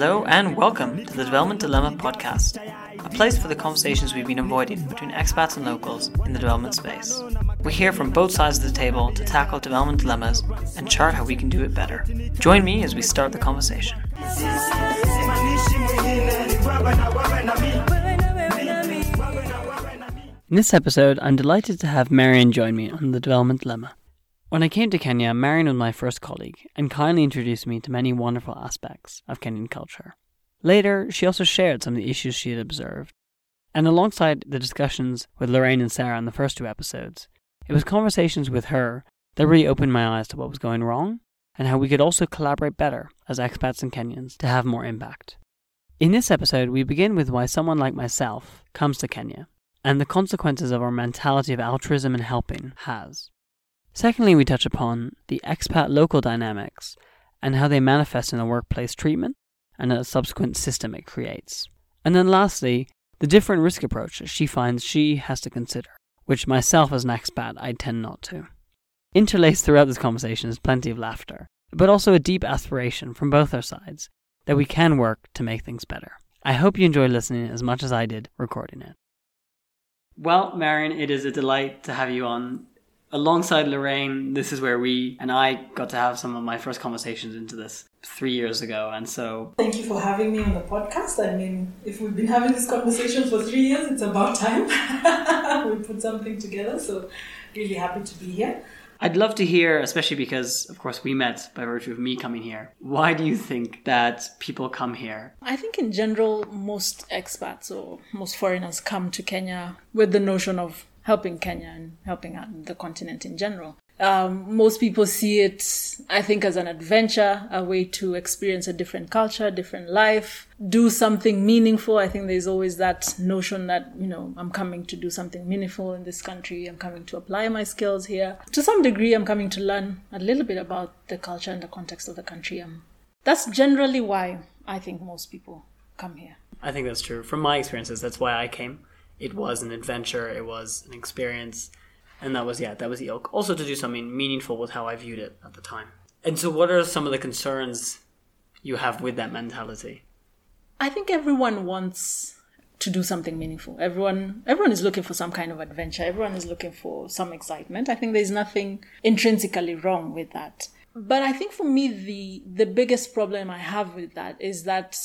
Hello and welcome to the Development Dilemma podcast, a place for the conversations we've been avoiding between expats and locals in the development space. We hear from both sides of the table to tackle development dilemmas and chart how we can do it better. Join me as we start the conversation. In this episode, I'm delighted to have Marion join me on the Development Dilemma. When I came to Kenya, Marion was my first colleague and kindly introduced me to many wonderful aspects of Kenyan culture. Later, she also shared some of the issues she had observed. And alongside the discussions with Lorraine and Sarah in the first two episodes, it was conversations with her that really opened my eyes to what was going wrong and how we could also collaborate better as expats and Kenyans to have more impact. In this episode, we begin with why someone like myself comes to Kenya and the consequences of our mentality of altruism and helping has. Secondly, we touch upon the expat local dynamics and how they manifest in the workplace treatment and the subsequent system it creates. And then lastly, the different risk approaches she finds she has to consider, which myself as an expat I tend not to. Interlaced throughout this conversation is plenty of laughter, but also a deep aspiration from both our sides that we can work to make things better. I hope you enjoy listening as much as I did recording it. Well, Marion, it is a delight to have you on alongside Lorraine, this is where we and I got to have some of my first conversations into this three years ago. And so. Thank you for having me on the podcast. I mean, if we've been having this conversation for three years, it's about time we put something together. So, really happy to be here. I'd love to hear, especially because, of course, we met by virtue of me coming here. Why do you think that people come here? I think, in general, most expats or most foreigners come to Kenya with the notion of helping Kenya and helping out the continent in general. Um, most people see it, I think, as an adventure, a way to experience a different culture, different life, do something meaningful. I think there's always that notion that, you know, I'm coming to do something meaningful in this country. I'm coming to apply my skills here. To some degree, I'm coming to learn a little bit about the culture and the context of the country. Um, that's generally why I think most people come here. I think that's true. From my experiences, that's why I came it was an adventure, it was an experience, and that was yeah, that was the ilk. Also to do something meaningful with how I viewed it at the time. And so, what are some of the concerns you have with that mentality? I think everyone wants to do something meaningful. Everyone everyone is looking for some kind of adventure. Everyone is looking for some excitement. I think there's nothing intrinsically wrong with that. But I think for me the the biggest problem I have with that is that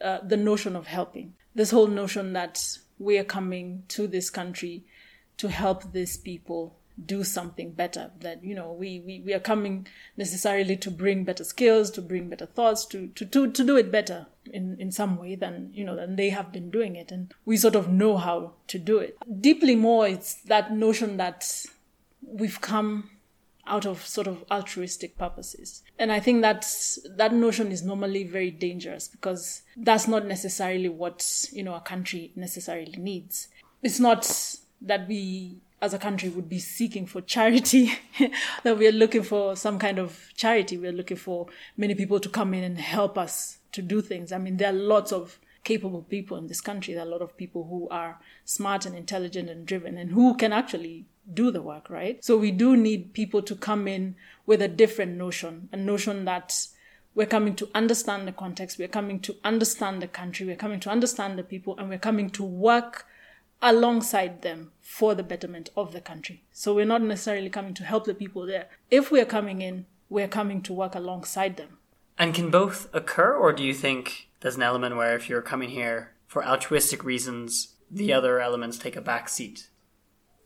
uh, the notion of helping. This whole notion that we are coming to this country to help these people do something better that you know we, we we are coming necessarily to bring better skills to bring better thoughts to to to, to do it better in in some way than you know than they have been doing it. And we sort of know how to do it. Deeply more it's that notion that we've come out of sort of altruistic purposes. And I think that's, that notion is normally very dangerous because that's not necessarily what, you know, a country necessarily needs. It's not that we as a country would be seeking for charity, that we are looking for some kind of charity. We are looking for many people to come in and help us to do things. I mean, there are lots of capable people in this country. There are a lot of people who are smart and intelligent and driven and who can actually do the work, right? So we do need people to come in with a different notion, a notion that we're coming to understand the context, we're coming to understand the country, we're coming to understand the people, and we're coming to work alongside them for the betterment of the country. So we're not necessarily coming to help the people there. If we're coming in, we're coming to work alongside them. And can both occur, or do you think there's an element where if you're coming here for altruistic reasons, the other elements take a back seat?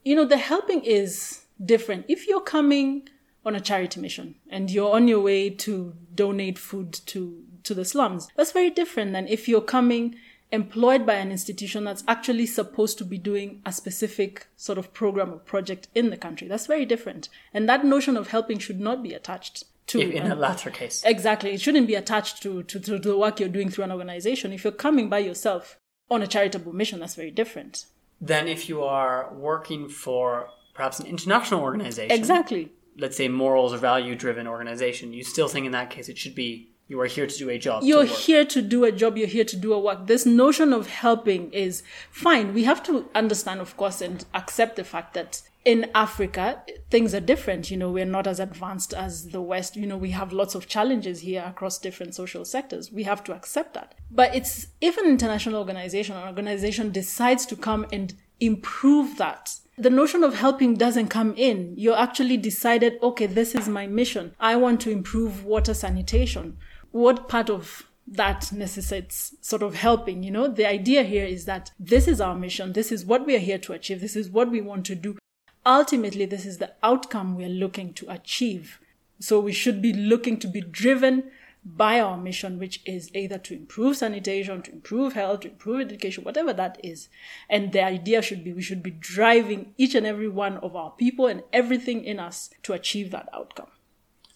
You know, the helping is different. If you're coming on a charity mission and you're on your way to donate food to, to the slums, that's very different than if you're coming employed by an institution that's actually supposed to be doing a specific sort of program or project in the country. That's very different. And that notion of helping should not be attached to in the um, latter case. Exactly. It shouldn't be attached to, to, to the work you're doing through an organization. If you're coming by yourself on a charitable mission, that's very different than if you are working for perhaps an international organization. Exactly. Let's say morals or value driven organization. You still think in that case it should be You are here to do a job. You're here to do a job, you're here to do a work. This notion of helping is fine. We have to understand, of course, and accept the fact that in Africa, things are different. You know, we're not as advanced as the West. You know, we have lots of challenges here across different social sectors. We have to accept that. But it's if an international organization or organization decides to come and improve that, the notion of helping doesn't come in. You're actually decided, okay, this is my mission. I want to improve water sanitation. What part of that necessitates sort of helping. You know, the idea here is that this is our mission. This is what we are here to achieve. This is what we want to do. Ultimately, this is the outcome we are looking to achieve. So we should be looking to be driven by our mission, which is either to improve sanitation, to improve health, to improve education, whatever that is. And the idea should be we should be driving each and every one of our people and everything in us to achieve that outcome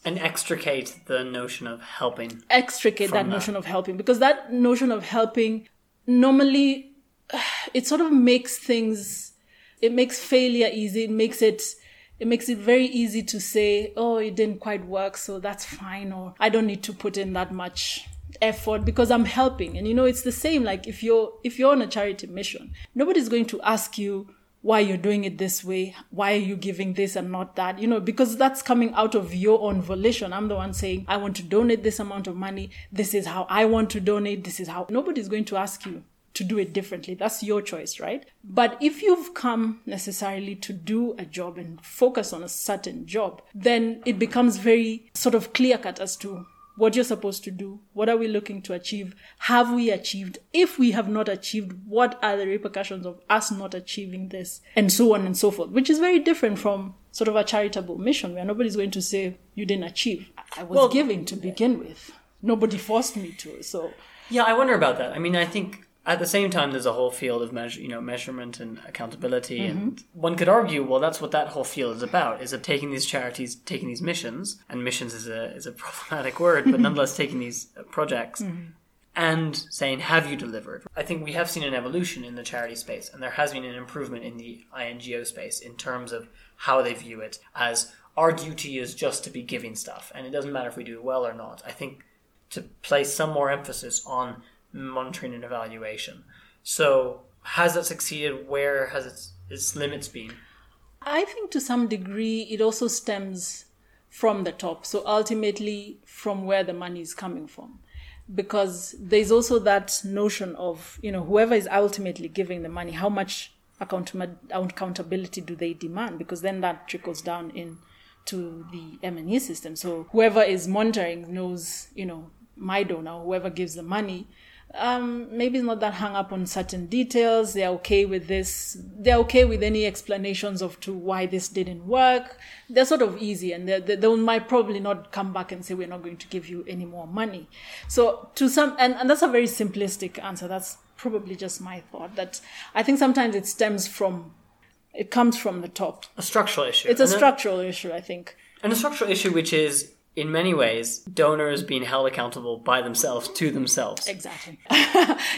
and extricate the notion of helping extricate that, that. notion of helping because that notion of helping normally it sort of makes things it makes failure easy. It makes it it makes it very easy to say oh it didn't quite work so that's fine or i don't need to put in that much effort because i'm helping. And you know it's the same like if you're if you're on a charity mission nobody's going to ask you why you're doing it this way why are you giving this and not that? You know because that's coming out of your own volition. I'm the one saying i want to donate this amount of money. This is how i want to donate. This is how nobody's going to ask you to do it differently. That's your choice right? But if you've come necessarily to do a job and focus on a certain job then it becomes very sort of clear cut as to what you're supposed to do. What are we looking to achieve? Have we achieved? If we have not achieved, what are the repercussions of us not achieving this? And so on and so forth, which is very different from sort of a charitable mission where nobody's going to say, you didn't achieve. I was well, giving to begin with. Nobody forced me to. So. Yeah, I wonder about that. I mean, I think at the same time, there's a whole field of measure, you know, measurement and accountability, mm-hmm. and one could argue, well, that's what that whole field is about: is of taking these charities, taking these missions, and missions is a is a problematic word, but nonetheless, taking these projects. Mm-hmm. And saying, have you delivered? I think we have seen an evolution in the charity space, and there has been an improvement in the INGO space in terms of how they view it as our duty is just to be giving stuff, and it doesn't matter if we do well or not. I think to place some more emphasis on monitoring and evaluation. So, has that succeeded? Where has its, its limits been? I think to some degree it also stems from the top. So, ultimately, from where the money is coming from. Because there's also that notion of, you know, whoever is ultimately giving the money, how much accountability do they demand? Because then that trickles down in to the M&E system. So whoever is monitoring knows, you know, my donor, whoever gives the money, um, maybe not that hung up on certain details. They're okay with this. They're okay with any explanations of to why this didn't work. They're sort of easy, and they, they might probably not come back and say we're not going to give you any more money. So to some, and, and that's a very simplistic answer. That's probably just my thought. That I think sometimes it stems from, it comes from the top. A structural issue. It's a structural issue, I think. And a structural issue which is in many ways, donors being held accountable by themselves to themselves. Exactly.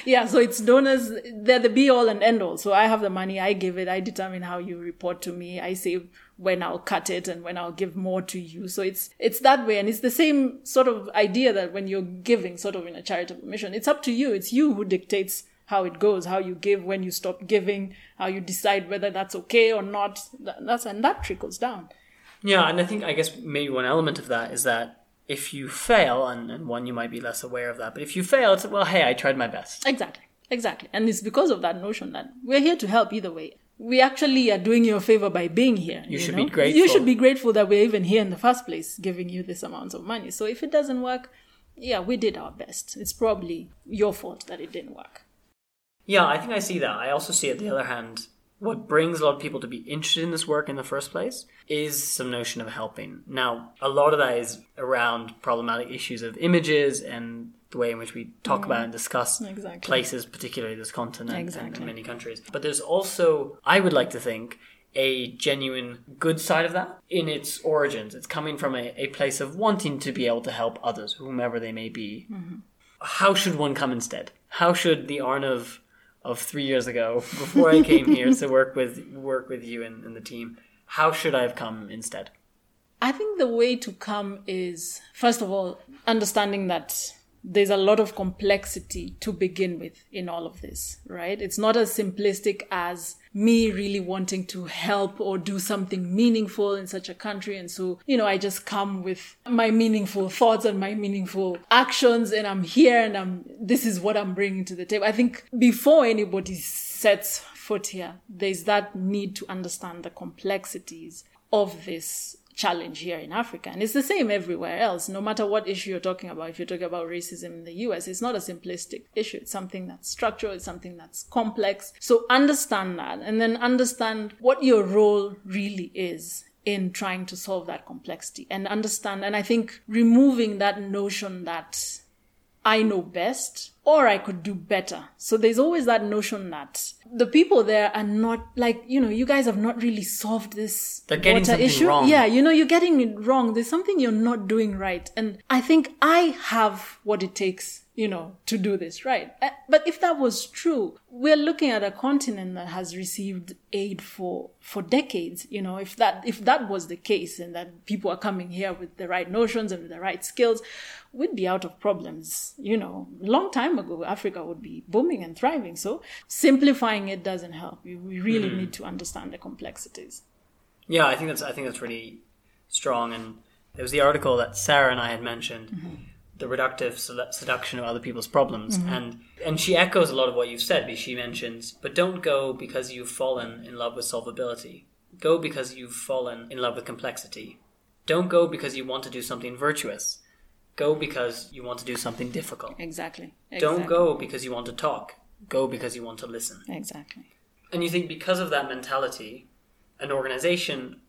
yeah, so it's donors, they're the be all and end all. So I have the money, I give it, I determine how you report to me, I say when I'll cut it and when I'll give more to you. So it's it's that way. And it's the same sort of idea that when you're giving sort of in a charitable mission, it's up to you. It's you who dictates how it goes, how you give, when you stop giving, how you decide whether that's okay or not. That's and that trickles down. Yeah, and I think I guess maybe one element of that is that if you fail, and, and one you might be less aware of that, but if you fail, it's well, hey, I tried my best. Exactly, exactly, and it's because of that notion that we're here to help either way. We actually are doing you a favor by being here. You, you should know? be grateful. You should be grateful that we're even here in the first place, giving you this amount of money. So if it doesn't work, yeah, we did our best. It's probably your fault that it didn't work. Yeah, I think I see that. I also see, at the other hand, what brings a lot of people to be interested in this work in the first place is some notion of helping. Now, a lot of that is around problematic issues of images and the way in which we talk mm. about and discuss exactly. places, particularly this continent exactly. and many countries. But there's also, I would like to think, a genuine good side of that in its origins. It's coming from a, a place of wanting to be able to help others, whomever they may be. Mm-hmm. How should one come instead? How should the Arnav of three years ago before I came here to work with work with you and, and the team. How should I have come instead? I think the way to come is, first of all, understanding that there's a lot of complexity to begin with in all of this, right? It's not as simplistic as me really wanting to help or do something meaningful in such a country. And so, you know, I just come with my meaningful thoughts and my meaningful actions and I'm here and I'm, this is what I'm bringing to the table. I think before anybody sets foot here, there's that need to understand the complexities of this challenge here in Africa. And it's the same everywhere else, no matter what issue you're talking about. If you're talking about racism in the US, it's not a simplistic issue. It's something that's structural, it's something that's complex. So understand that and then understand what your role really is in trying to solve that complexity and understand. And I think removing that notion that I know best or I could do better. So there's always that notion that the people there are not like, you know, you guys have not really solved this water issue. wrong. Yeah, you know, you're getting it wrong. There's something you're not doing right. And I think I have what it takes, you know, to do this right. Uh, But if that was true, we're looking at a continent that has received aid for for decades. You know, if that if that was the case and that people are coming here with the right notions and with the right skills, we'd be out of problems. You know, long time ago, Africa would be booming and thriving. So simplifying it doesn't help. We we really mm-hmm. need to understand the complexities. Yeah, I think that's I think that's really strong. And there was the article that Sarah and I had mentioned, mm-hmm. the reductive seduction of other people's problems, mm-hmm. and and she echoes a lot of what you've said. because She mentions, but don't go because you've fallen in love with solvability. Go because you've fallen in love with complexity. Don't go because you want to do something virtuous. Go because you want to do something difficult. Exactly. Don't go because you want to talk. Go because you want to listen. Exactly. And you think because of that mentality, an organization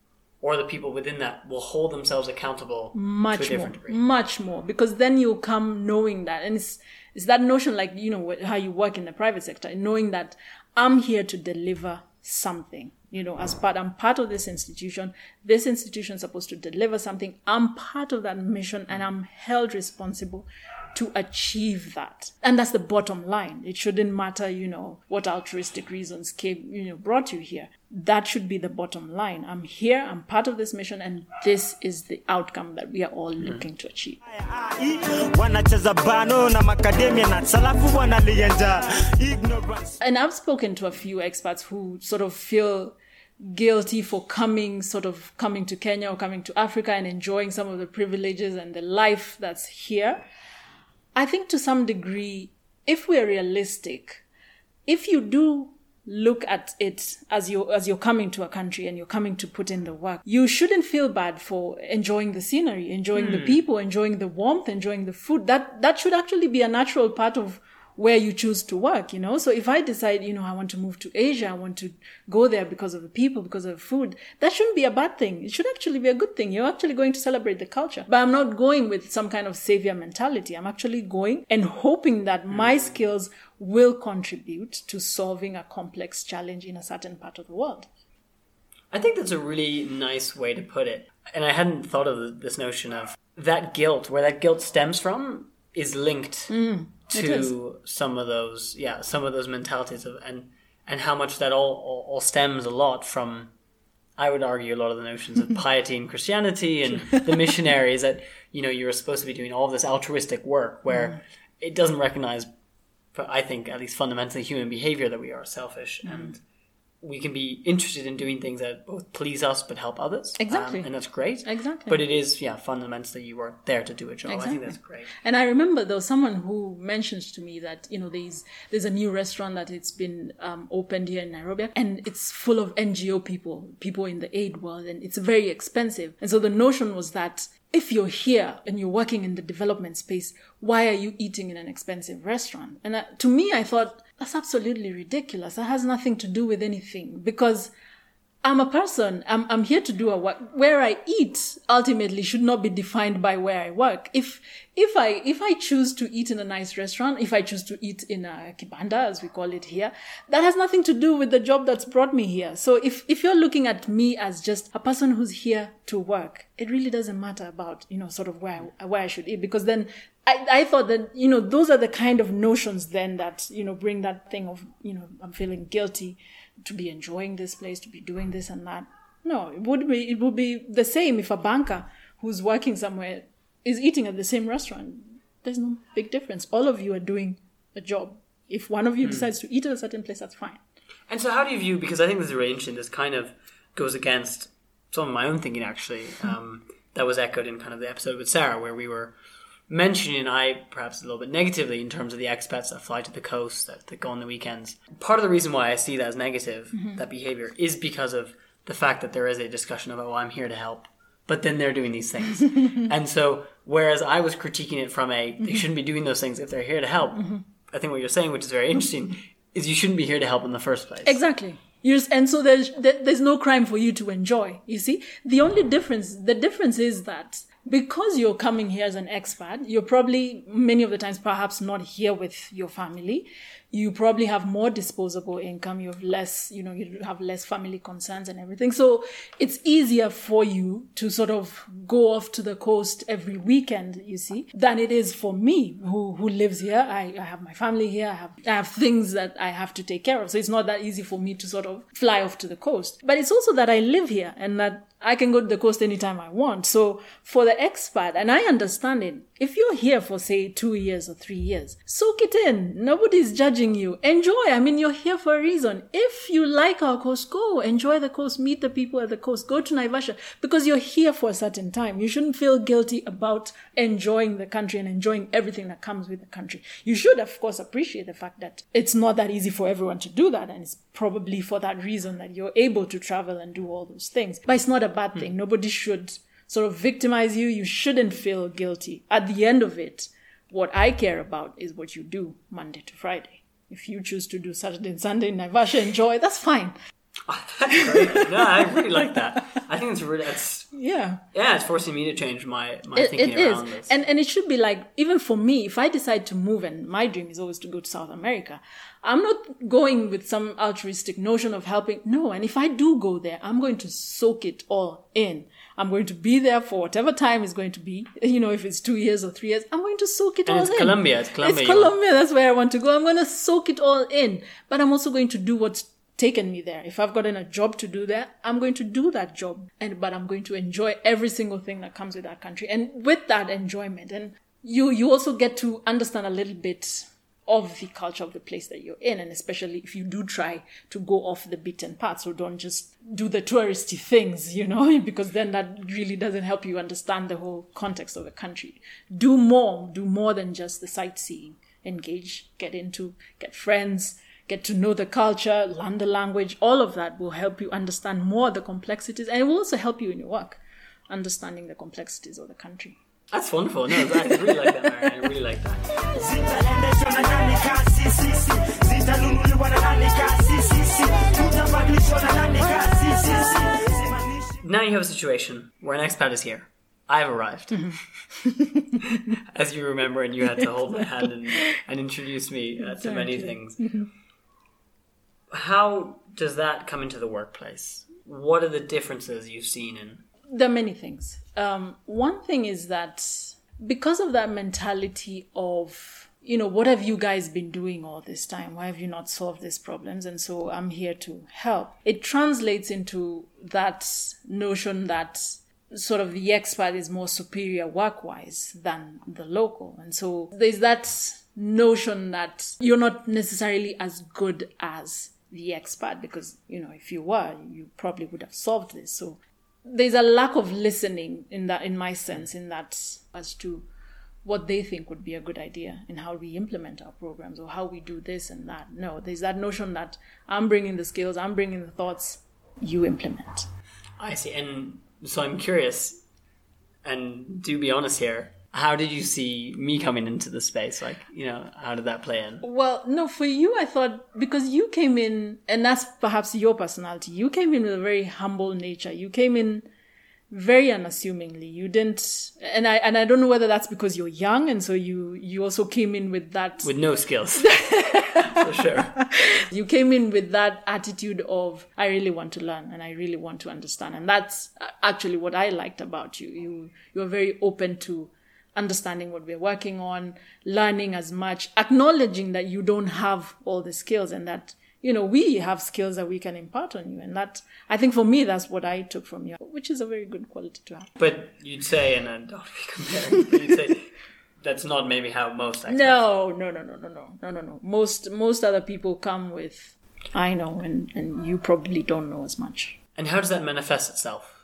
or the people within that will hold themselves accountable to a much more, degree. much more, because then you will come knowing that, and it's it's that notion, like you know how you work in the private sector, knowing that I'm here to deliver something. You know, as part, I'm part of this institution. This institution is supposed to deliver something. I'm part of that mission, and I'm held responsible to achieve that. And that's the bottom line. It shouldn't matter, you know, what altruistic reasons came, you know, brought you here. That should be the bottom line. I'm here, I'm part of this mission, and this is the outcome that we are all mm-hmm. looking to achieve. wanacheza bano na makademia na salafu wanalienja ignorance And I've spoken to a few expats who sort of feel guilty for coming, sort of coming to Kenya or coming to Africa and enjoying some of the privileges and the life that's here. I think to some degree, if we're realistic, if you do look at it as you as you're coming to a country and you're coming to put in the work, you shouldn't feel bad for enjoying the scenery, enjoying the hmm. people, enjoying the warmth, enjoying the food. That that should actually be a natural part of where you choose to work, you know? So if I decide, you know, I want to move to Asia, I want to go there because of the people, because of the food, that shouldn't be a bad thing. It should actually be a good thing. You're actually going to celebrate the culture. But I'm not going with some kind of savior mentality. I'm actually going and hoping that my skills will contribute to solving a complex challenge in a certain part of the world. I think that's a really nice way to put it. And I hadn't thought of this notion of that guilt, where that guilt stems from, is linked Mm, to some of those, yeah, some of those mentalities of, and and how much that all, all all stems a lot from. I would argue a lot of the notions of piety and Christianity and the missionaries that you know you're supposed to be doing all this altruistic work where Mm. it doesn't recognize, but I think at least fundamentally human behavior that we are selfish Mm. and we can be interested in doing things that both please us but help others. Um, Exactly. and that's great. Exactly. But it is, yeah, fundamentally you are there to do a job. I think that's great. And I remember there was someone who mentioned to me that you know there's there's a new restaurant that it's been um, opened here in Nairobi, and it's full of NGO people, people in the aid world, and it's very expensive. And so the notion was that if you're here and you're working in the development space, why are you eating in an expensive restaurant? And uh, to me, I thought that's absolutely ridiculous. That has nothing to do with anything because I'm a person. I'm, I'm here to do a work. Where I eat ultimately should not be defined by where I work. If, if I, if I choose to eat in a nice restaurant, if I choose to eat in a kibanda, as we call it here, that has nothing to do with the job that's brought me here. So if, if you're looking at me as just a person who's here to work, it really doesn't matter about, you know, sort of where, where I should eat because then I, I thought that, you know, those are the kind of notions then that, you know, bring that thing of, you know, I'm feeling guilty to be enjoying this place, to be doing this and that. No, it would be it would be the same if a banker who's working somewhere is eating at the same restaurant. There's no big difference. All of you are doing a job. If one of you decides to eat at a certain place, that's fine. And so, how do you view? Because I think this is really interesting. This kind of goes against some of my own thinking, actually. Um, that was echoed in kind of the episode with Sarah, where we were mentioning, I perhaps a little bit negatively, in terms of the expats that fly to the coast, that, that go on the weekends. Part of the reason why I see that as negative, mm-hmm. that behavior, is because of the fact that there is a discussion about, well, I'm here to help. But then they're doing these things. and so, whereas I was critiquing it from a, they mm-hmm. shouldn't be doing those things if they're here to help. Mm-hmm. I think what you're saying, which is very interesting, is you shouldn't be here to help in the first place. Exactly. You just, and so there's there's no crime for you to enjoy. You see, the only difference the difference is that because you're coming here as an expat, you're probably many of the times perhaps not here with your family. You probably have more disposable income. You have less, you know, you have less family concerns and everything. So it's easier for you to sort of go off to the coast every weekend, you see, than it is for me who, who lives here. I, I have my family here. I have, I have things that I have to take care of. So it's not that easy for me to sort of fly off to the coast. But it's also that I live here and that I can go to the coast anytime I want. So for the expat, and I understand it, if you're here for say two years or three years, soak it in. Nobody's judging you. Enjoy. I mean, you're here for a reason. If you like our coast, go enjoy the coast, meet the people at the coast, go to Naivasha because you're here for a certain time. You shouldn't feel guilty about enjoying the country and enjoying everything that comes with the country. You should, of course, appreciate the fact that it's not that easy for everyone to do that. And it's probably for that reason that you're able to travel and do all those things. But it's not a bad thing. Hmm. Nobody should sort of victimize you. You shouldn't feel guilty. At the end of it, what I care about is what you do Monday to Friday. If you choose to do Saturday and Sunday in Naivasha, enjoy, that's fine. That's great. no, I really like that. I think it's really, it's, Yeah. yeah, it's forcing me to change my, my It, thinking it is. around this. And, and it should be like, even for me, if I decide to move, and my dream is always to go to South America, I'm not going with some altruistic notion of helping. No. And if I do go there, I'm going to soak it all in. I'm going to be there for whatever time is going to be. You know, if it's two years or three years, I'm going to soak it And all it's in. Colombia, it's Colombia It's. Colombia. That's where I want to go. I'm going to soak it all in. But I'm also going to do what's taken me there. If I've gotten a job to do that, I'm going to do that job. And but I'm going to enjoy every single thing that comes with that country. And with that enjoyment, and you you also get to understand a little bit of the culture of the place that you're in, and especially if you do try to go off the beaten path. So don't just do the touristy things, you know, because then that really doesn't help you understand the whole context of the country. Do more, do more than just the sightseeing. Engage, get into, get friends, get to know the culture, learn the language. All of that will help you understand more of the complexities, and it will also help you in your work, understanding the complexities of the country. That's wonderful. No, I really like that. I really like that. zitaendeshwa na nani kasi sisi zitanunuliwa na nani kasi sisi tutabadilishwa na nani kasi sisi Simamishi- Now you have a situation where an expat is here. I've arrived. As you remember, and you had to hold my hand and, and introduce me uh, to many things. How does that come into the workplace? What are the differences you've seen in There are many things. Um, one thing is that because of that mentality of, you know, what have you guys been doing all this time? Why have you not solved these problems? And so I'm here to help. It translates into that notion that sort of the expat is more superior work wise than the local. And so there's that notion that you're not necessarily as good as the expert because, you know, if you were, you probably would have solved this. So there's a lack of listening in that in my sense in that as to what they think would be a good idea and how we implement our programs or how we do this and that no there's that notion that i'm bringing the skills i'm bringing the thoughts you implement I see. And so I'm curious, and do be honest here. How did you see me coming into the space? Like, you know, how did that play in? well no for you i thought because you came in and that's perhaps your personality you came in with a very humble nature you came in very unassumingly you didn't and i and i don't know whether that's because you're young and so you you also came in with that With no skills. For sure. you came in with that attitude of i really want to learn and i really want to understand and that's uh, actually what i liked about you you you are very open to understanding what we're working on learning as much acknowledging that you don't have all the skills and that you know, we have skills that we can impart on you. And that, I think for me, that's what I took from you, which is a very good quality to have. But you'd say, and I don't be comparing, but you'd say that's not maybe how most expats No, no, no, no, no, no, no, no, no. Most, most other people come with, I know, and, and you probably don't know as much. And how does that manifest itself?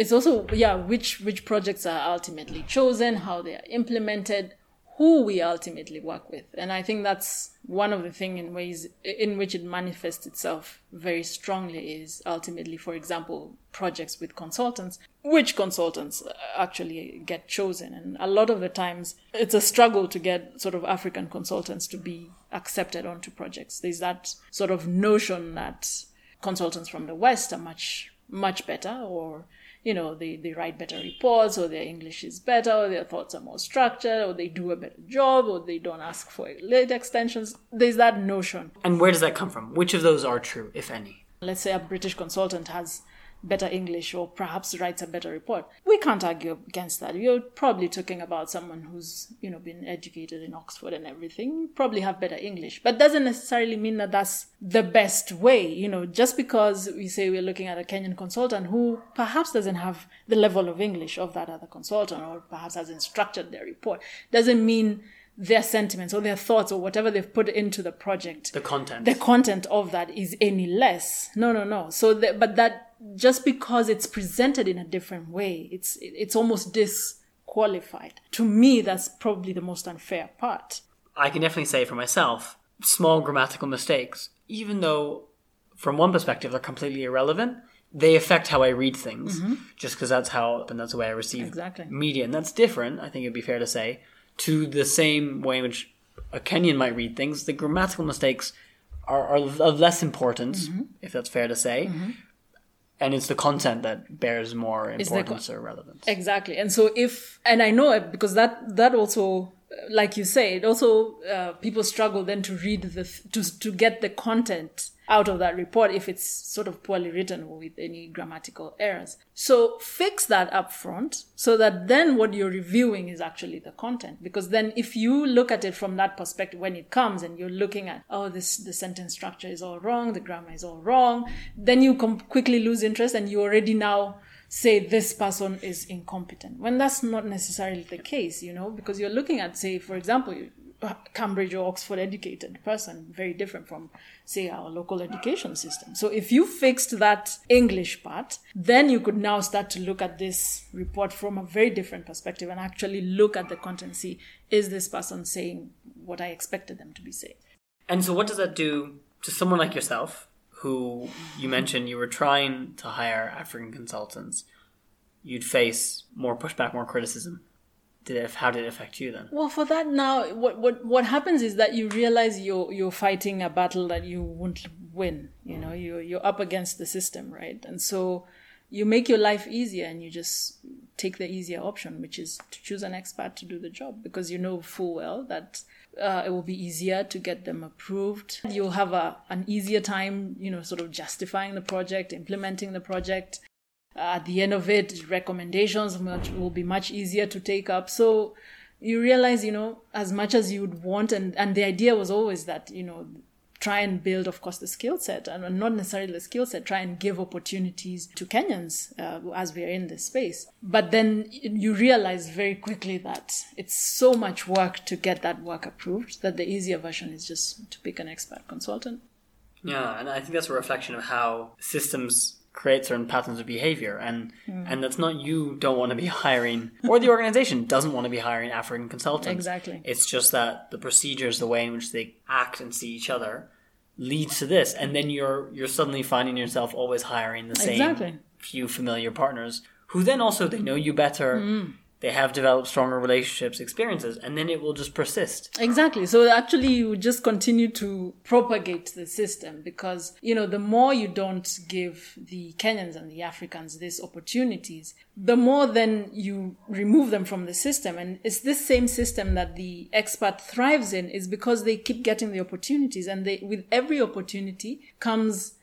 It's also, yeah, which, which projects are ultimately chosen, how they are implemented, who we ultimately work with. And I think that's one of the things in ways in which it manifests itself very strongly is ultimately, for example, projects with consultants, which consultants actually get chosen. And a lot of the times it's a struggle to get sort of African consultants to be accepted onto projects. There's that sort of notion that consultants from the West are much, much better or you know, they, they write better reports, or their English is better, or their thoughts are more structured, or they do a better job, or they don't ask for late extensions. There's that notion. and where does that come from? Which of those are true, if any? Let's say a British consultant has better English or perhaps writes a better report. We can't argue against that. You're probably talking about someone who's, you know, been educated in Oxford and everything, probably have better English. But doesn't necessarily mean that that's the best way, you know, just because we say we're looking at a Kenyan consultant who perhaps doesn't have the level of English of that other consultant or perhaps hasn't structured their report, doesn't mean their sentiments or their thoughts or whatever they've put into the project The content. the content of that is any less. No, no, no. So, the, but that just because it's presented in a different way, it's it's almost disqualified. To me, that's probably the most unfair part. I can definitely say for myself, small grammatical mistakes, even though from one perspective they're completely irrelevant, they affect how I read things. Just because that's how and that's the way I receive Exactly. media, and that's different. I think it'd be fair to say to the same way in which a Kenyan might read things. The grammatical mistakes are, are of less importance, Mm-hmm. if that's fair to say. And it's the content that bears more importance or relevance. Exactly. And so if, and I know it because that, that also, like you say, it also, uh, people struggle then to read the, to, to get the content out of that report if it's sort of poorly written or with any grammatical errors. So fix that up front so that then what you're reviewing is actually the content. Because then if you look at it from that perspective when it comes and you're looking at, oh, this, the sentence structure is all wrong, the grammar is all wrong, then you com- quickly lose interest and you already now say this person is incompetent when that's not necessarily the case you know because you're looking at say for example cambridge or oxford educated person very different from say our local education system. So if you fixed that english part then you could now start to look at this report from a very different perspective and actually look at the content see is this person saying what i expected them to be saying? And so, what does that do to someone like yourself, who you mm-hmm. mentioned you were trying to hire African consultants? You'd face more pushback, more criticism. Did it, how did it affect you then? Well, for that now, what what what happens is that you realize you're you're fighting a battle that you won't win. You know, mm-hmm. you you're up against the system, right? And so you make your life easier, and you just take the easier option, which is to choose an expat to do the job, because you know full well that uh, it will be easier to get them approved. You'll have a an easier time, you know, sort of justifying the project, implementing the project at the end of it, recommendations much, will be much easier to take up. So you realize, you know, as much as you would want, and, and the idea was always that, you know, try and build, of course, the skill set, and not necessarily the skill set, try and give opportunities to Kenyans uh, as we are in this space. But then you realize very quickly that it's so much work to get that work approved that the easier version is just to pick an expat consultant. Yeah, and I think that's a reflection of how systems create certain patterns of behavior, and hmm. and that's not you don't want to be hiring, or the organization doesn't want to be hiring African consultants. Exactly. It's just that the procedures, the way in which they act and see each other, leads to this, and then you're you're suddenly finding yourself always hiring the same Exactly. few familiar partners, who then also they know you better. Hmm. They have developed stronger relationships, experiences, and then it will just persist. Exactly. So actually, you just continue to propagate the system because, you know, the more you don't give the Kenyans and the Africans these opportunities, the more then you remove them from the system. And it's this same system that the expat thrives in is because they keep getting the opportunities and they, with every opportunity comes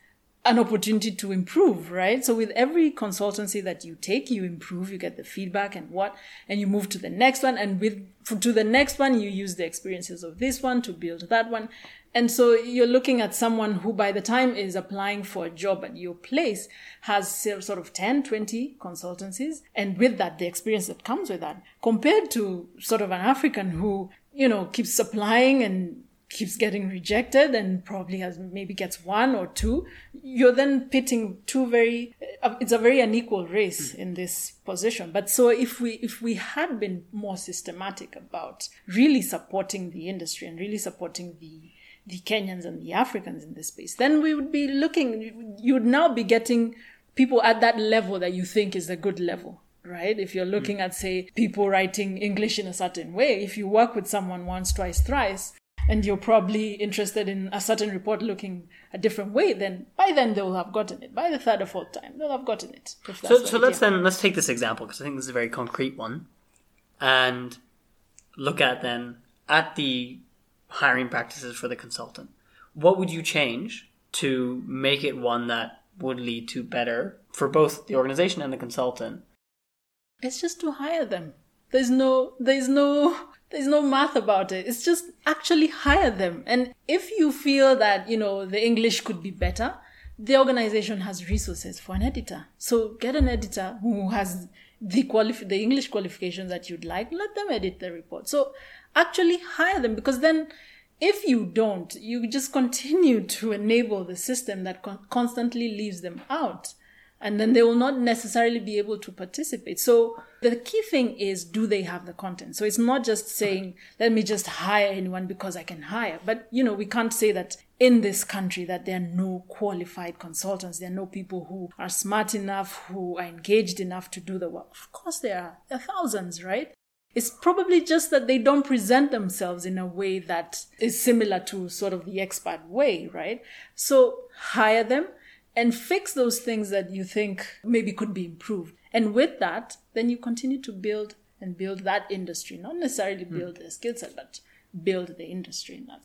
an opportunity to improve, right? So with every consultancy that you take, you improve, you get the feedback and what, and you move to the next one. And with, to the next one, you use the experiences of this one to build that one. And so you're looking at someone who, by the time is applying for a job at your place, has sort of 10, 20 consultancies. And with that, the experience that comes with that, compared to sort of an African who, you know, keeps applying and keeps getting rejected and probably has maybe gets one or two you're then pitting two very uh, it's a very unequal race in this position. But so if we if we had been more systematic about really supporting the industry and really supporting the the Kenyans and the Africans in this space then we would be looking you would now be getting people at that level that you think is a good level right? If you're looking at, say, people writing English in a certain way, if you work with someone once, twice, thrice, and you're probably interested in a certain report looking a different way, then by then they will have gotten it. By the third or fourth time, they'll have gotten it. so, so let's then let's take this example because I think this is a very concrete one, and look at then at the hiring practices for the consultant. What would you change to make it one that would lead to better for both the organization and the consultant? It's just to hire them. There's no, there's no there's no math about it. It's just actually hire them. And if you feel that, you know, the English could be better, the organization has resources for an editor. So get an editor who has the qualif- the English qualifications that you'd like, let them edit the report. So actually hire them because then if you don't, you just continue to enable the system that con- constantly leaves them out and then they will not necessarily be able to participate. So the key thing is, do they have the content? So it's not just saying, let me just hire anyone because I can hire. But, you know, we can't say that in this country that there are no qualified consultants. There are no people who are smart enough, who are engaged enough to do the work. Of course there are. There are thousands, right? It's probably just that they don't present themselves in a way that is similar to sort of the expert way, right? So hire them and fix those things that you think maybe could be improved. And with that, then you continue to build and build that industry, not necessarily hmm. build the skill set, but build the industry in that.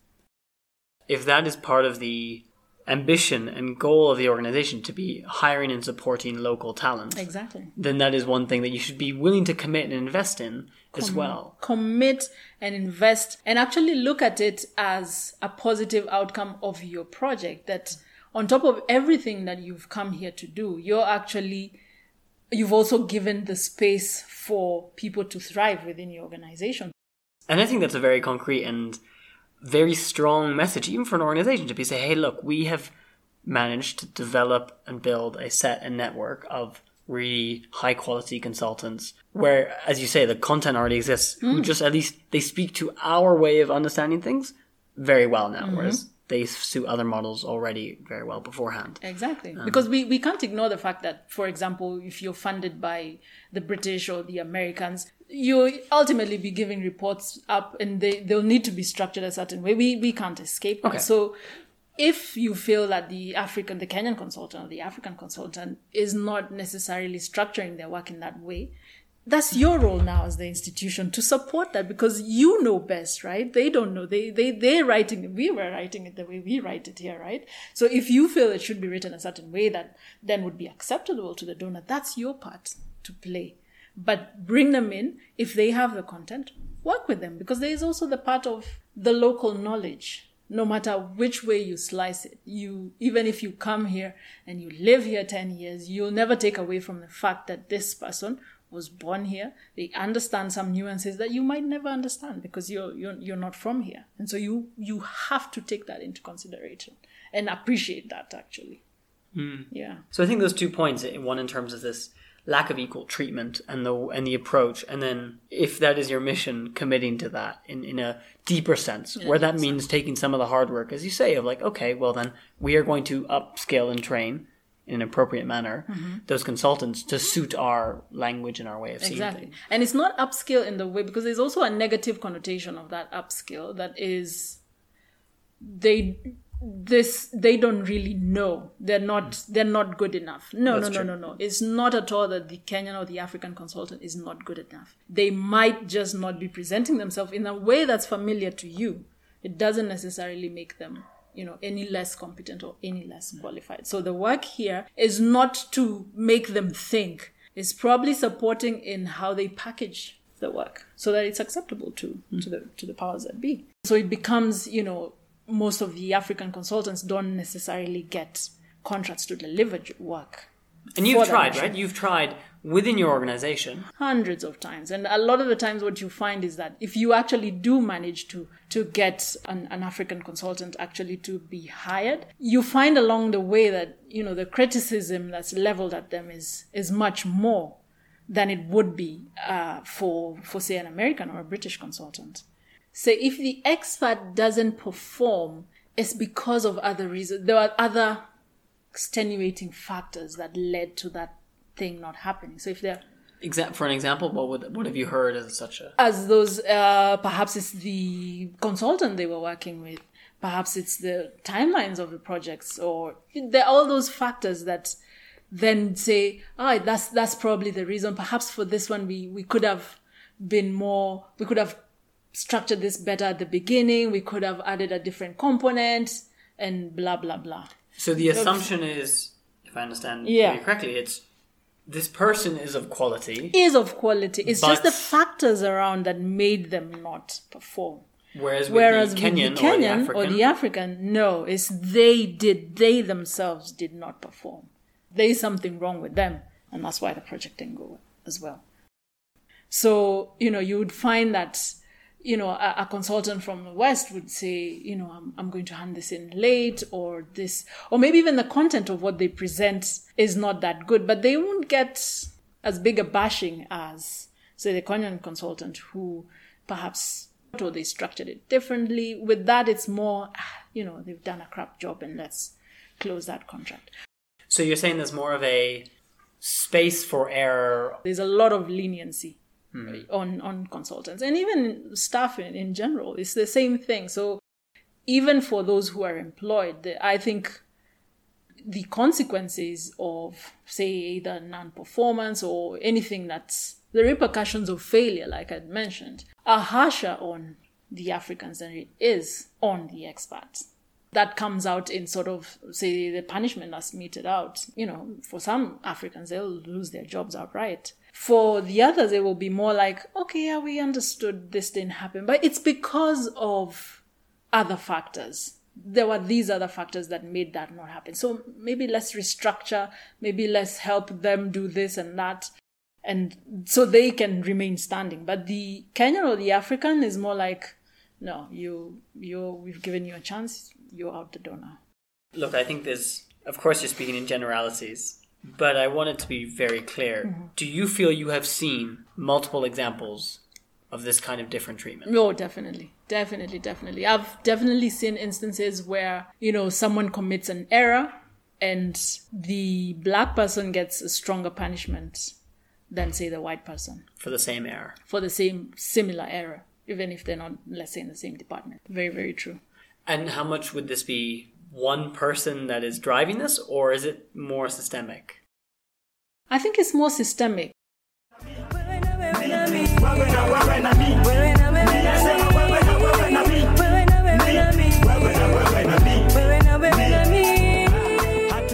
If that is part of the ambition and goal of the organization to be hiring and supporting local talent, exactly, then that is one thing that you should be willing to commit and invest in Com- as well. Commit and invest, and actually look at it as a positive outcome of your project that on top of everything that you've come here to do, you're actually, you've also given the space for people to thrive within your organization. And I think that's a very concrete and very strong message, even for an organization, to be say, hey, look, we have managed to develop and build a set and network of really high quality consultants where, as you say, the content already exists, mm. who just at least they speak to our way of understanding things very well now. Mm-hmm. Whereas they suit other models already very well beforehand. Exactly. Um, because we, we can't ignore the fact that, for example, if you're funded by the British or the Americans, you'll ultimately be giving reports up and they, they'll need to be structured a certain way. We, we can't escape. Okay. So if you feel that the African, the Kenyan consultant or the African consultant is not necessarily structuring their work in that way, that's your role now as the institution to support that because you know best right? They don't know. They they they're writing it. We were writing it the way we write it here right? So if you feel it should be written a certain way that then would be acceptable to the donor. That's your part to play. But bring them in. If they have the content work with them because there is also the part of the local knowledge. No matter which way you slice it you even if you come here and you live here 10 years you'll never take away from the fact that this person was born here they understand some nuances that you might never understand because you're you're, you're not from here and so you you have to take that into consideration and appreciate that actually mm. yeah so i think those two points one in terms of this lack of equal treatment and the and the approach and then if that is your mission committing to that in in a deeper sense where that means sense. taking some of the hard work as you say of like okay well then we are going to upscale and train in an appropriate manner mm-hmm. those consultants to suit our language and our way of seeing exactly. things. And it's not upskill in the way because there's also a negative connotation of that upskill that is they this they don't really know they're not they're not good enough no That's no no true. no no it's not at all that the kenyan or the african consultant is not good enough they might just not be presenting themselves in a way that's familiar to you it doesn't necessarily make them you know any less competent or any less qualified so the work here is not to make them think it's probably supporting in how they package the work so that it's acceptable to mm. to the to the powers that be so it becomes you know most of the African consultants don't necessarily get contracts to deliver work. And you've tried, right? You've tried within your organization. hundreds of times. And a lot of the times what you find is that if you actually do manage to to get an, an african consultant actually to be hired you find along the way that you know the criticism that's leveled at them is is much more than it would be uh, for for say an american or a british consultant. So if the expert doesn't perform it's because of other reasons. There are other extenuating factors that led to that thing not happening. So if they're Exa- for an example, what would what have you heard as such a as those uh, perhaps it's the consultant they were working with. Perhaps it's the timelines of the projects or there are all those factors that then say oh that's that's probably the reason. Perhaps for this one we we could have been more we could have structured this better at the beginning. We could have added a different component and blah blah blah. So the assumption is, if I understand Yeah. you correctly, it's this person is of quality, is of quality it's just the factors around that made them not perform whereas with Whereas the Kenyan, with the Kenyan or the African, or the African, no, it's they did they themselves did not perform. There is something wrong with them, and that's why the project didn't go as well. So you know you would find that you know a, a consultant from the West would say you know I'm I'm going to hand this in late or this or maybe even the content of what they present is not that good, but they won't get as big a bashing as say the Kenyan consultant who perhaps or they structured it differently. With that, it's more, ah, you know, they've done a crap job and let's close that contract. So you're saying there's more of a space for error. There's a lot of leniency Hmm. on on consultants and even staff in, in general. It's the same thing. So even for those who are employed, the, I think the consequences of say either non-performance or anything that's the repercussions of failure like i'd mentioned are harsher on the africans than it is on the expats that comes out in sort of say the punishment that's meted out you know for some africans they'll lose their jobs outright for the others it will be more like okay yeah we understood this didn't happen but it's because of other factors there were these other factors that made that not happen. So maybe let's restructure, maybe let's help them do this and that, and so they can remain standing. But the Kenyan or the African is more like, no, you, you, we've given you a chance, you're out the door now. Look, I think there's, of course, you're speaking in generalities, but I want it to be very clear. Mm-hmm. Do you feel you have seen multiple examples of this kind of different treatment? No, definitely. Definitely, definitely. I've definitely seen instances where, you know, someone commits an error and the black person gets a stronger punishment than, say, the white person For the same error. for the same similar error, even if they're not, let's say, in the same department. Very, very true. And how much would this be one person that is driving this, or is it more systemic? I think it's more systemic. wewe na wewe na mi Ninasema wewe na wewe na mi wewe na wewe na mi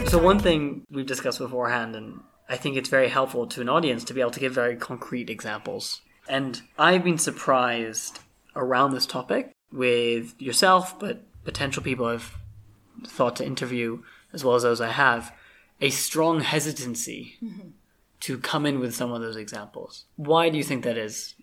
So, one thing we've discussed beforehand, and I think it's very helpful to an audience to be able to give very concrete examples. And I've been surprised around this topic with yourself, but potential people I've thought to interview, as well as those I have, a strong hesitancy to come in with some of those examples. Why do you think that is?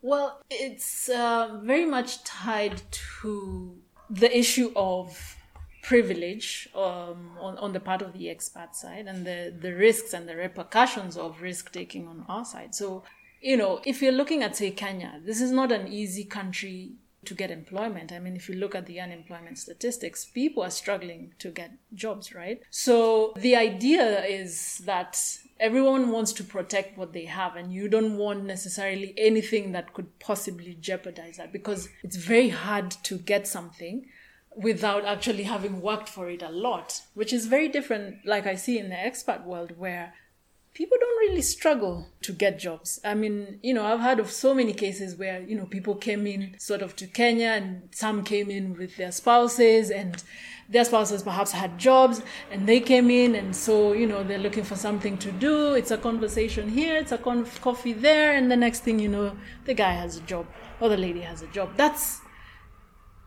Well, it's uh, very much tied to the issue of privilege um, on, on the part of the expat side and the, the risks and the repercussions of risk taking on our side. So, you know, if you're looking at, say, Kenya, this is not an easy country to get employment. I mean, if you look at the unemployment statistics, people are struggling to get jobs, right? So the idea is that everyone wants to protect what they have, and you don't want necessarily anything that could possibly jeopardize that because it's very hard to get something without actually having worked for it a lot, which is very different, like I see in the expat world, where people don't really struggle to get jobs. I mean, you know, I've heard of so many cases where, you know, people came in sort of to Kenya and some came in with their spouses and their spouses perhaps had jobs and they came in and so, you know, they're looking for something to do. It's a conversation here, it's a con- coffee there, and the next thing you know, the guy has a job or the lady has a job. That's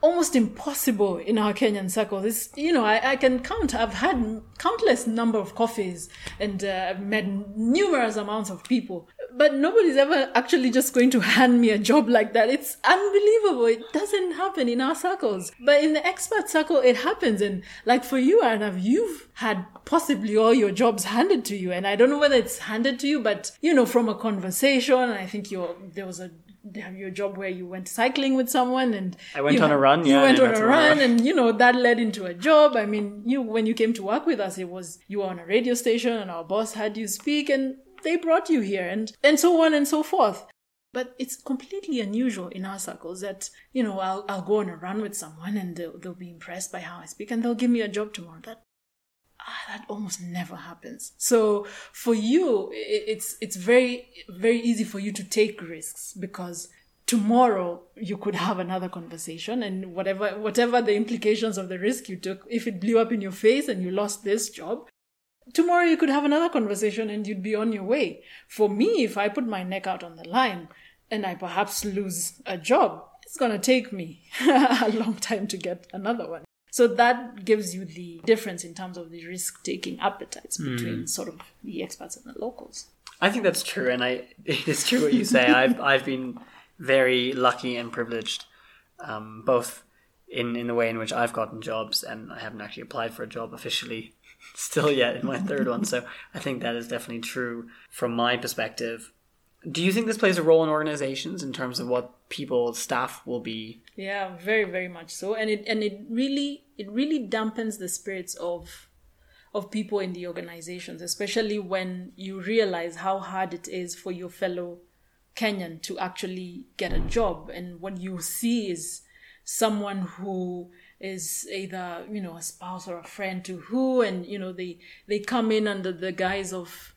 almost impossible in our Kenyan circles. It's, you know, I, I can count, I've had countless number of coffees and uh, met numerous amounts of people, but nobody's ever actually just going to hand me a job like that. It's unbelievable. It doesn't happen in our circles, but in the expat circle, it happens. And like for you, Arnav, you've had possibly all your jobs handed to you. And I don't know whether it's handed to you, but you know, from a conversation, I think you're, there was a have your job where you went cycling with someone and I went you on a run, you yeah, I went on a run. and you know that led into a job. I mean you when you came to work with us it was you were on a radio station and our boss had you speak and they brought you here and and so on and so forth. But it's completely unusual in our circles that you know i'll, I'll go on a run with someone and they'll, they'll be impressed by how i speak and they'll give me a job tomorrow. That Ah, that almost never happens. So for you, it's it's very very easy for you to take risks because tomorrow you could have another conversation and whatever whatever the implications of the risk you took, if it blew up in your face and you lost this job, tomorrow you could have another conversation and you'd be on your way. For me, if I put my neck out on the line and I perhaps lose a job, it's to take me a long time to get another one. So that gives you the difference in terms of the risk taking appetites between sort of the expats and the locals. I think that's true, and I it is true what you say. I've I've been very lucky and privileged, um, both in in the way in which I've gotten jobs, and I haven't actually applied for a job officially still yet in my third one. So I think that is definitely true from my perspective. Do you think this plays a role in organizations in terms of what people staff will be? Yeah, very, very much so. And it and it really it really dampens the spirits of of people in the organizations, especially when you realize how hard it is for your fellow Kenyan to actually get a job. And what you see is someone who is either, you know, a spouse or a friend to who, and, you know, they, they come in under the guise of,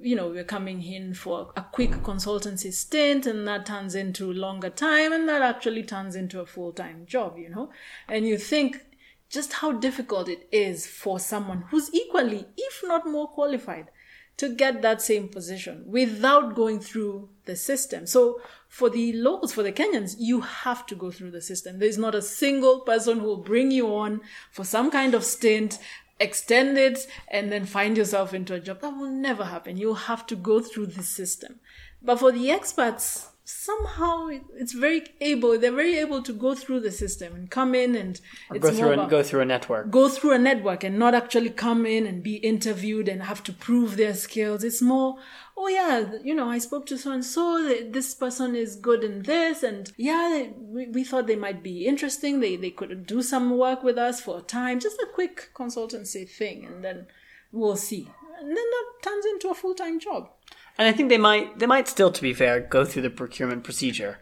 you know, we're coming in for a quick consultancy stint and that turns into longer time and that actually turns into a full-time job, you know? And you think just how difficult it is for someone who's equally, if not more qualified, to get that same position without going through the system. So for the locals, for the Kenyans, you have to go through the system. There's not a single person who will bring you on for some kind of stint, extend it, and then find yourself into a job. That will never happen. You'll have to go through the system. But for the expats, somehow it's very able, they're very able to go through the system and come in and it's Go through about- and go through a network. go through a network and not actually come in and be interviewed and have to prove their skills. It's more, oh yeah, you know, I spoke to so and so. This person is good in this, and yeah, we, we thought they might be interesting. They they could do some work with us for a time, just a quick consultancy thing, and then we'll see. And then that turns into a full time job. And I think they might they might still, to be fair, go through the procurement procedure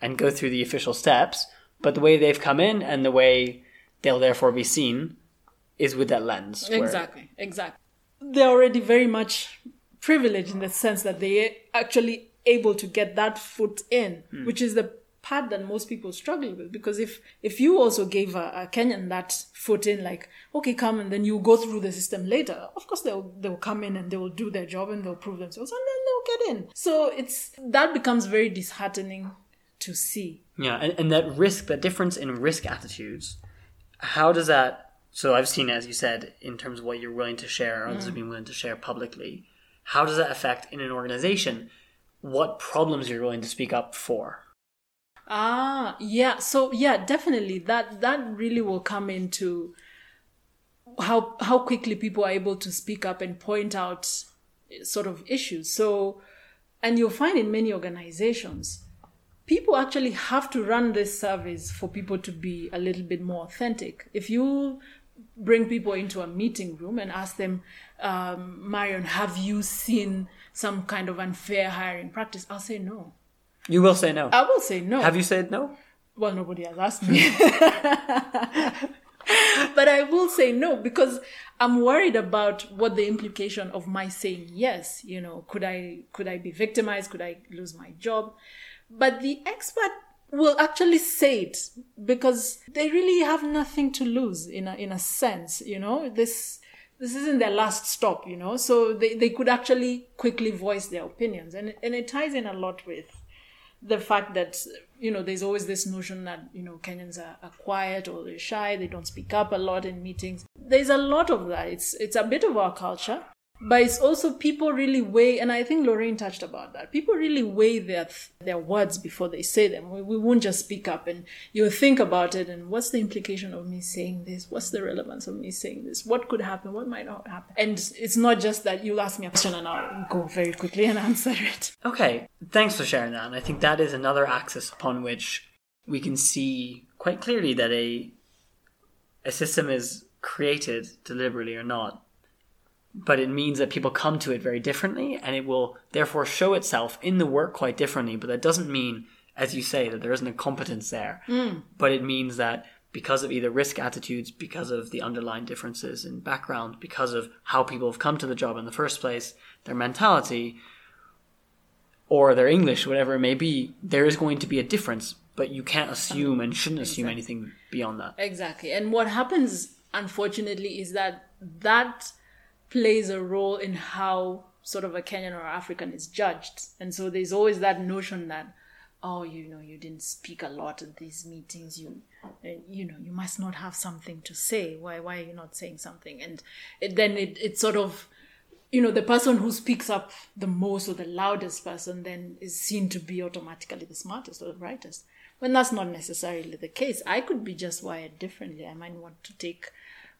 and go through the official steps. But the way they've come in and the way they'll therefore be seen is with that lens. where- Exactly, exactly. They're already very much privileged in the sense that they're actually able to get that foot in, hmm. which is the part that most people struggle with. Because if if you also gave a, a Kenyan that foot in, like okay, come and then you go through the system later, of course they'll they'll come in and they will do their job and they'll prove themselves and then they'll get in. So it's that becomes very disheartening to see. Yeah, and, and that risk, that difference in risk attitudes, how does that? So I've seen, as you said, in terms of what you're willing to share, or others have mm. been willing to share publicly. How does that affect in an organization what problems you're willing to speak up for? Ah, yeah. So yeah, definitely that that really will come into how how quickly people are able to speak up and point out eh, sort of issues. So and you'll find in many organizations people actually have to run this service for people to be a little bit more authentic. If you bring people into a meeting room and ask them, um, Marion, have you seen some kind of unfair hiring practice? I'll say no. You will say no. I will say no. Have you said no? Well, nobody has asked me. but I will say no because I'm worried about what the implication of my saying yes, you know, could I could I be victimized? Could I lose my job? But the expat will actually say it because they really have nothing to lose in a in a sense, you know. This this isn't their last stop, you know. So they, they could actually quickly voice their opinions. And and it ties in a lot with the fact that you know, there's always this notion that, you know, Kenyans are, are quiet or they're shy, they don't speak up a lot in meetings. There's a lot of that. It's it's a bit of our culture. But it's also people really weigh, and I think Lorraine touched about that. People really weigh their their words before they say them. We, we won't just speak up, and you think about it. And what's the implication of me saying this? What's the relevance of me saying this? What could happen? What might not happen? And it's not just that you'll ask me a question and I'll go very quickly and answer it. Okay, thanks for sharing that. And I think that is another axis upon which we can see quite clearly that a a system is created deliberately or not but it means that people come to it very differently and it will therefore show itself in the work quite differently but that doesn't mean as you say that there isn't a competence there Mm. but it means that because of either risk attitudes because of the underlying differences in background because of how people have come to the job in the first place their mentality or their english whatever it may be there is going to be a difference but you can't assume and shouldn't assume anything beyond that Exactly. And what happens, unfortunately, is that that plays a role in how sort of a Kenyan or African is judged. And so there's always that notion that, oh, you know, you didn't speak a lot at these meetings. You, uh, you know, you must not have something to say. Why, why are you not saying something? And it, then it, it sort of, you know, the person who speaks up the most or the loudest person then is seen to be automatically the smartest or the brightest. When that's not necessarily the case. I could be just wired differently. I might want to take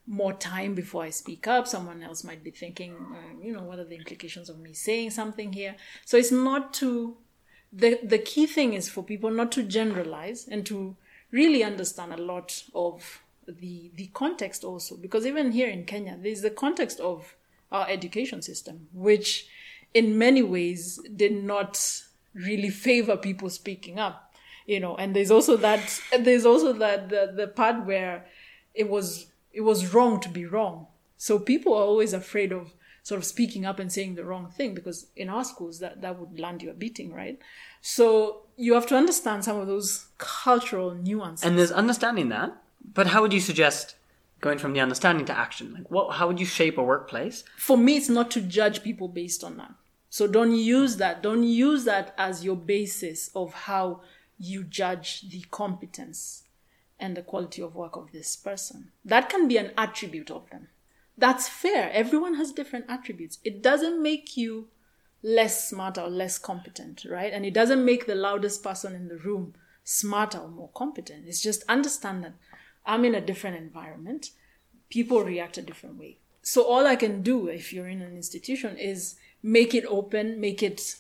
more time before I speak up. Someone else might be thinking, uh, you know, what are the implications of me saying something here? So it's not to, the, the key thing is for people not to generalize and to really understand a lot of the, the context also. Because even here in Kenya, there's the context of our education system, which in many ways did not really favor people speaking up you know and there's also that there's also that the, the part where it was it was wrong to be wrong so people are always afraid of sort of speaking up and saying the wrong thing because in our schools that that would land you a beating right so you have to understand some of those cultural nuances And there's understanding that, but how would you suggest going from the understanding to action? Like, what? How would you shape a workplace? for me it's not to judge people based on that so don't use that don't use that as your basis of how you judge the competence and the quality of work of this person. That can be an attribute of them. That's fair. Everyone has different attributes. It doesn't make you less smart or less competent right? And it doesn't make the loudest person in the room smarter or more competent. It's just understand that i'm in a different environment. People react a different way. So all I can do if you're in an institution is make it open, make it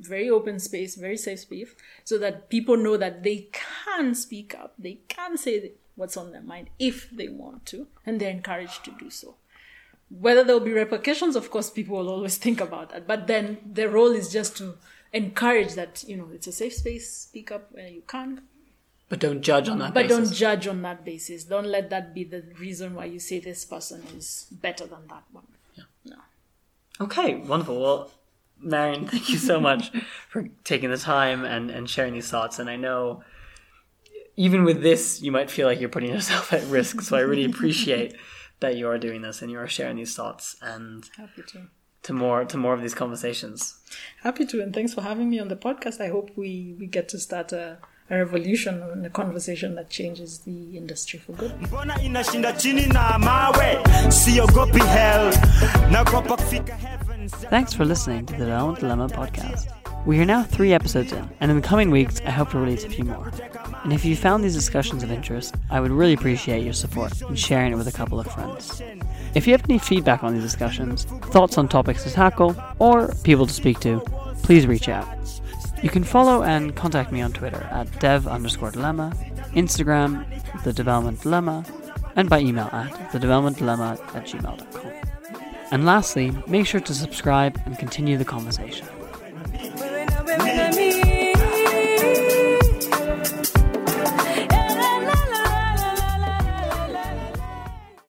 very open space, very safe space, so that people know that they can speak up, they can say what's on their mind if they want to, and they're encouraged to do so. Whether there'll be repercussions, of course, people will always think about that. But then their role is just to encourage that you know it's a safe space, speak up when you can, But don't judge on that but basis. don't judge on that basis. Don't let that be the reason why you say this person is better than that one. Yeah. No. Okay, wonderful. Well, Marion, thank you so much for taking the time and, and sharing these thoughts. And I know even with this, you might feel like you're putting yourself at risk. So I really appreciate that you are doing this and you are sharing these thoughts and Happy to. to more to more of these conversations. Happy to, and thanks for having me on the podcast. I hope we, we get to start a, a revolution and a conversation that changes the industry for good. mbona inashinda chini na mawe siogopi hell nagopa kufika heavens Thanks for listening to the Development Dilemma podcast. We are now three episodes in, and in the coming weeks, I hope to release a few more. And if you found these discussions of interest, I would really appreciate your support in sharing it with a couple of friends. If you have any feedback on these discussions, thoughts on topics to tackle, or people to speak to, please reach out. You can follow and contact me on Twitter at dev underscore dilemma, Instagram, the development dilemma, and by email at thedevelopmentdilemma at gmail.com. And lastly, make sure to subscribe and continue the conversation.